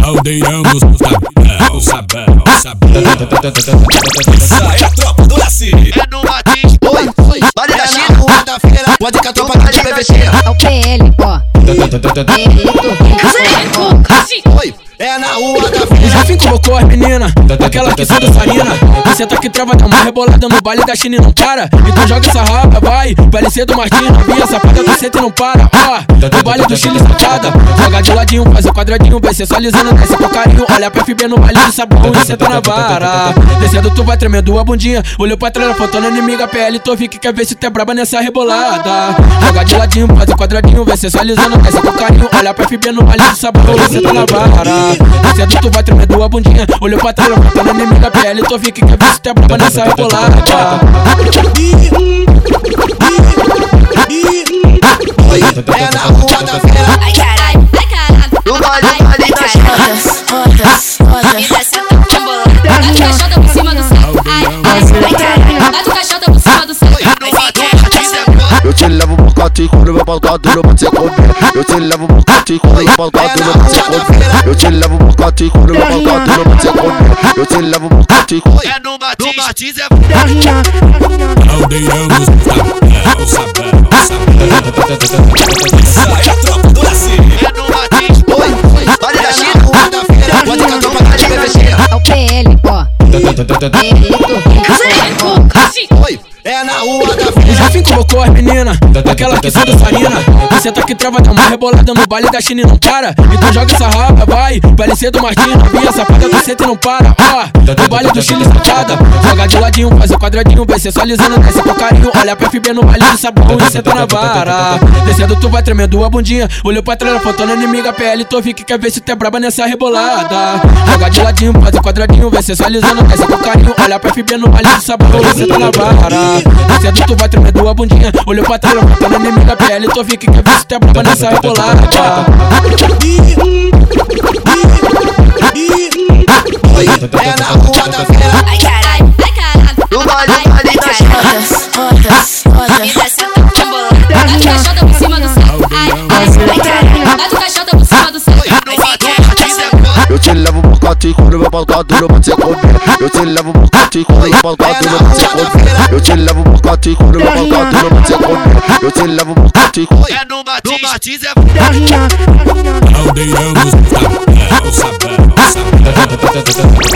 Caldeirão do sabão, sabão, sabão. Sai a tropa do Laci. É no Martins, oi, oi. Vale da China, rua da feira. Pode que a tropa aqui de PVC. É o PL, ó. Oi, é na rua da feira. O Jefim colocou as meninas, aquela que são dançarina. Você tá que trava, dá uma rebolada no baile da China e não para. Então joga essa raba, vai. Parecer do Martins, novinha safada, tu senta e não para. Ó, no baile do Chile safada. Joga de ladinho, faz o quadradinho, vai sensualizando, desce com carinho. Olha pra FB no baile de sabão e senta na vara. Descendo, tu vai tremendo a bundinha. Olhou pra trás, faltando inimiga, PL, tô que quer ver se tu é braba nessa rebolada. Joga de ladinho, faz o quadradinho, vai sensualizando, desce com carinho. Olha pra FB no baile de sabão e senta na vara. Descendo, tu vai tremendo a bundinha. Olhou pra trás, faltando inimiga, PL, tô que quer ver se tu é braba nessa rebolada. Quando não vai ser comer. Eu te levo pro canto quando meu balcão não vai ser comer. Eu te levo pro canto quando meu balcão não vai ser comer. Eu te levo pro canto quando É no Martins é Caldeirão do sabão, sabão, sabão. Sai a tropa do Laci. É no Martins, oi. Vale da China, rua da feira. Pode que a tropa aqui de PVC. É o PL, ó. Oi, é na rua da. Jefim colocou as meninas, aquela que são dançarina. Você tá que trava, dá uma rebolada no baile da China e não para. Então joga essa raba, vai. Parecer do Martins, novinha safada, tu senta e não para. Ó, no baile do Chile safada. Joga de ladinho, faz o quadradinho, vai sensualizando, desce com carinho. Olha pra FB no baile de sabão e senta na vara. Descendo, tu vai tremendo a bundinha. Olhou pra trás, faltando inimiga, PL, tô que quer ver se tu é braba nessa rebolada. De ladinho, o quadradinho, vai sensualizando, desce com carinho. Olha pra FB no baile de sabão e senta na vara. Descendo, tu vai tremendo a bundinha. Olhou pra trás, faltando inimiga, PL, tô que quer ver se é braba nessa rebolada. É na rua da feira. Ai, caralho. Canto quando meu não vai ser comer. Eu te levo pro canto quando meu balcão não vai ser comer. Eu te levo pro canto quando meu balcão não vai ser comer. Eu te levo pro canto quando É no Martins, Martins é Caldeirão sabão, sabão,